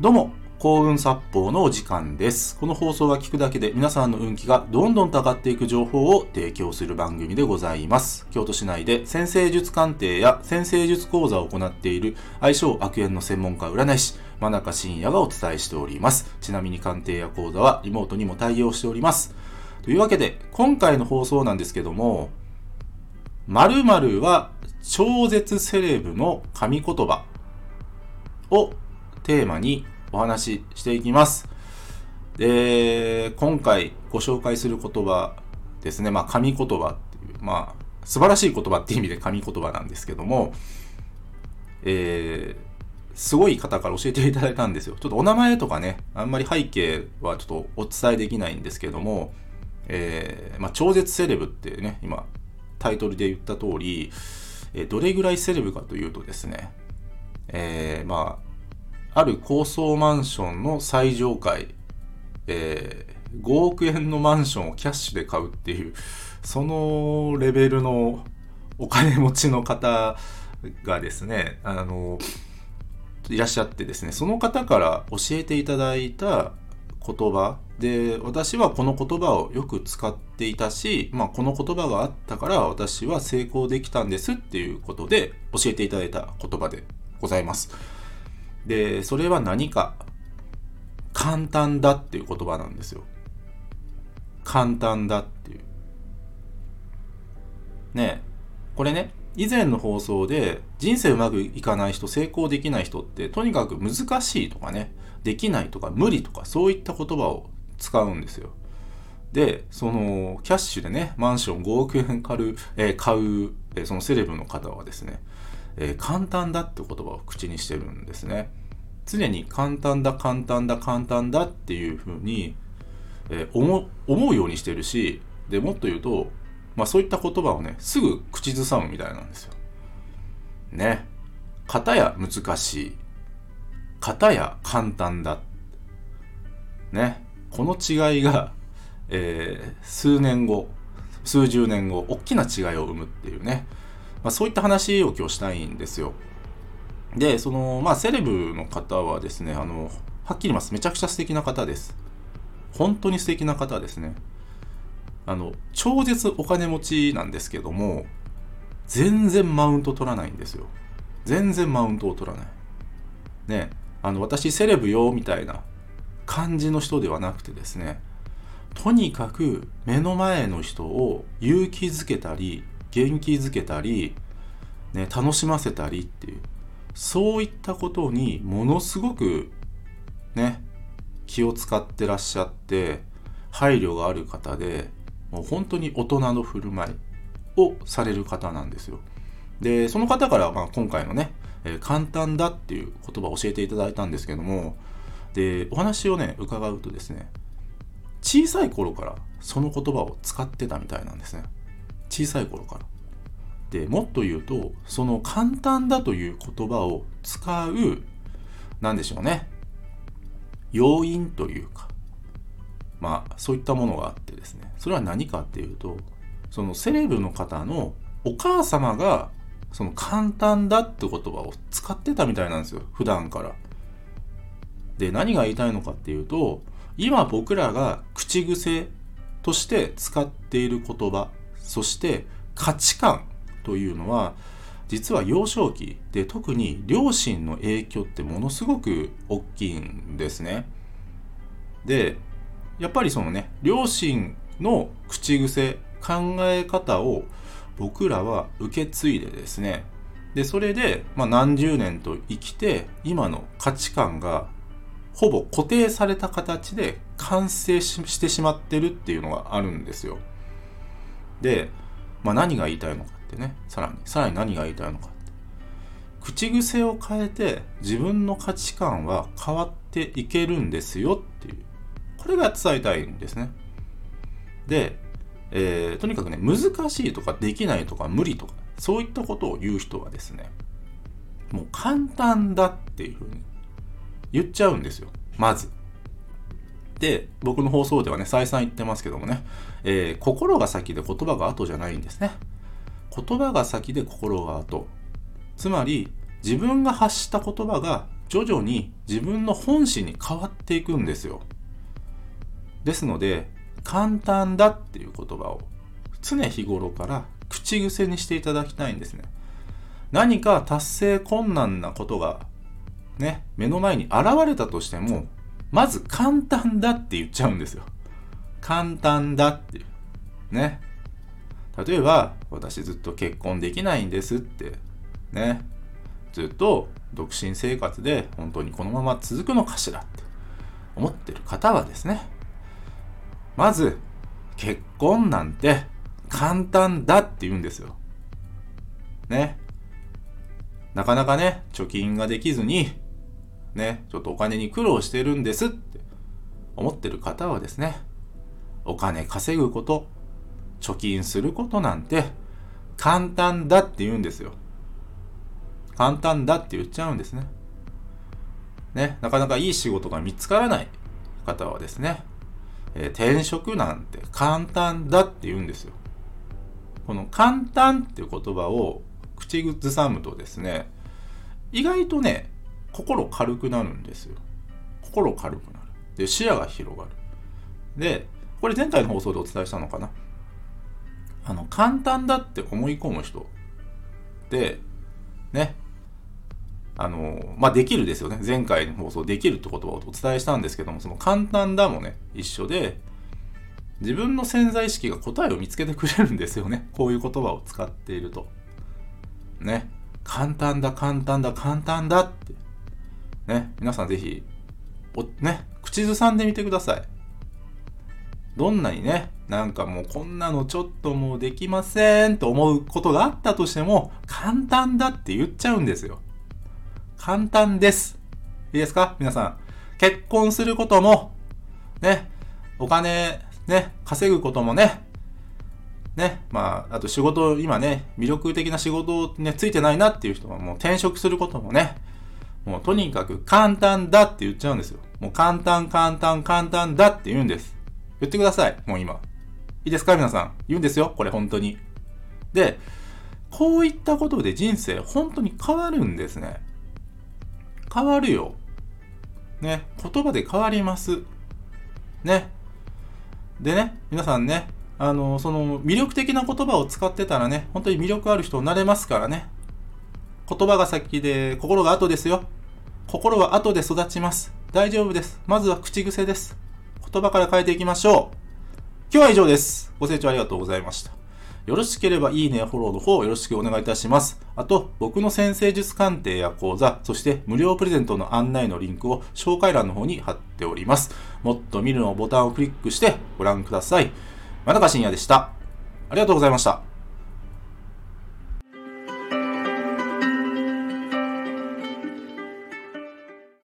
どうも、幸運殺法のお時間です。この放送は聞くだけで皆さんの運気がどんどんと上がっていく情報を提供する番組でございます。京都市内で先生術鑑定や先生術講座を行っている相性悪縁の専門家占い師、真中信也がお伝えしております。ちなみに鑑定や講座はリモートにも対応しております。というわけで、今回の放送なんですけども、〇〇は超絶セレブの神言葉をテーマにお話ししていきます。で、今回ご紹介する言葉ですね。まあ、神言葉っていう、まあ、素晴らしい言葉っていう意味で神言葉なんですけども、えー、すごい方から教えていただいたんですよ。ちょっとお名前とかね、あんまり背景はちょっとお伝えできないんですけども、えー、まあ、超絶セレブってね、今、タイトルで言った通り、えどれぐらいセレブかというとですね、えー、まあ、ある高層マンションの最上階、えー5億円のマンションをキャッシュで買うっていう、そのレベルのお金持ちの方がですね、あの、いらっしゃってですね、その方から教えていただいた言葉で、私はこの言葉をよく使っていたし、まあ、この言葉があったから私は成功できたんですっていうことで教えていただいた言葉でございます。で、それは何か簡単だっていう言葉なんですよ。簡単だっていう。ねえこれね、以前の放送で人生うまくいかない人、成功できない人ってとにかく難しいとかね、できないとか無理とかそういった言葉を使うんですよ。で、そのキャッシュでね、マンション5億円買う、えー買う、えーそのセレブの方はですね、えー簡単だって言葉を口にしてるんですね。常に簡単だ、簡単だ、簡単だっていうふうに、えー思うようにしてるし、でもっと言うと、まあそういった言葉をね、すぐ口ずさむみたいなんですよ。ね。型や難しい。型や簡単だ。ね。この違いが、えー数年後、数十年後、大きな違いを生むっていうね。まあそういった話を今日したいんですよ。で、その、まあセレブの方はですね、あの、はっきり言います。めちゃくちゃ素敵な方です。本当に素敵な方ですね。あの、超絶お金持ちなんですけども、全然マウント取らないんですよ。全然マウントを取らない。ね、あの、私セレブよ、みたいな感じの人ではなくてですね、とにかく目の前の人を勇気づけたり、元気づけたり、ね、楽しませたりっていう、そういったことにものすごくね、気を使ってらっしゃって、配慮がある方で、もう本当に大人の振る舞いをされる方なんですよ。で、その方からまあ今回のね、え簡単だっていう言葉を教えていただいたんですけども、で、お話をね、伺うとですね、小さい頃からその言葉を使ってたみたいなんですね。小さい頃から。で、もっと言うと、その簡単だという言葉を使う、なんでしょうね。要因というか、まあ、そういったものがあってですね。それは何かっていうと、そのセレブの方のお母様が、その簡単だって言葉を使ってたみたいなんですよ。普段から。で、何が言いたいのかっていうと、今僕らが口癖として使っている言葉、そして価値観というのは、実は幼少期で特に両親の影響ってものすごく大きいんですね。で、やっぱりそのね、両親の口癖、考え方を僕らは受け継いでですね、で、それで、まあ、何十年と生きて、今の価値観がほぼ固定された形で完成ししてしまってるっていうのがあるんですよ。で、まあ、何が言いたいのかってね、さらに、さらに何が言いたいのかって。口癖を変えて自分の価値観は変わっていけるんですよっていう。これが伝えたいんですね。で、えーとにかくね、難しいとかできないとか無理とか、そういったことを言う人はですね、もう簡単だっていうふうに言っちゃうんですよ。まず。で、僕の放送ではね、再三言ってますけどもね、えー心が先で言葉が後じゃないんですね。言葉が先で心が後。つまり、自分が発した言葉が徐々に自分の本心に変わっていくんですよ。ですので、簡単だっていう言葉を常日頃から口癖にしていただきたいんですね。何か達成困難なことがね、目の前に現れたとしても、まず簡単だって言っちゃうんですよ。簡単だっていう。ね。例えば、私ずっと結婚できないんですって、ね。ずっと独身生活で本当にこのまま続くのかしらって思ってる方はですね、まず、結婚なんて簡単だって言うんですよ。ね。なかなかね、貯金ができずに、ね、ちょっとお金に苦労してるんですって思ってる方はですね、お金稼ぐこと、貯金することなんて簡単だって言うんですよ。簡単だって言っちゃうんですね。ね、なかなかいい仕事が見つからない方はですね、えー、転職なんて簡単だって言うんですよ。この簡単っていう言葉を口ずさむとですね、意外とね、心軽くなるんですよ。心軽くなる。で、視野が広がる。で、これ前回の放送でお伝えしたのかな。あの、簡単だって思い込む人で、ね、あの、まあ、できるですよね。前回の放送できるって言葉をお伝えしたんですけども、その簡単だもね、一緒で、自分の潜在意識が答えを見つけてくれるんですよね。こういう言葉を使っていると。ね。簡単だ、簡単だ、簡単だって。ね。皆さんぜひ、お、ね、口ずさんでみてください。どんなにね、なんかもうこんなのちょっともうできませんと思うことがあったとしても、簡単だって言っちゃうんですよ。簡単です。いいですか？皆さん。結婚することも、ね、お金、ね、稼ぐこともね、ね、まあ、あと仕事、今ね、魅力的な仕事ね、ついてないなっていう人はもう転職することもね、もうとにかく簡単だって言っちゃうんですよ。もう簡単、簡単、簡単だって言うんです。言ってください。もう今。いいですか皆さん。言うんですよ。これ本当に。で、こういったことで人生本当に変わるんですね。変わるよ。ね。言葉で変わります。ね。でね、皆さんね、あの、その魅力的な言葉を使ってたらね、本当に魅力ある人になれますからね。言葉が先で心が後ですよ。心は後で育ちます。大丈夫です。まずは口癖です。言葉から変えていきましょう。今日は以上です。ご清聴ありがとうございました。よろしければいいねフォローの方よろしくお願いいたします。あと、僕の先生術鑑定や講座、そして無料プレゼントの案内のリンクを紹介欄の方に貼っております。もっと見るのボタンをクリックしてご覧ください。真中深也でした。ありがとうございました。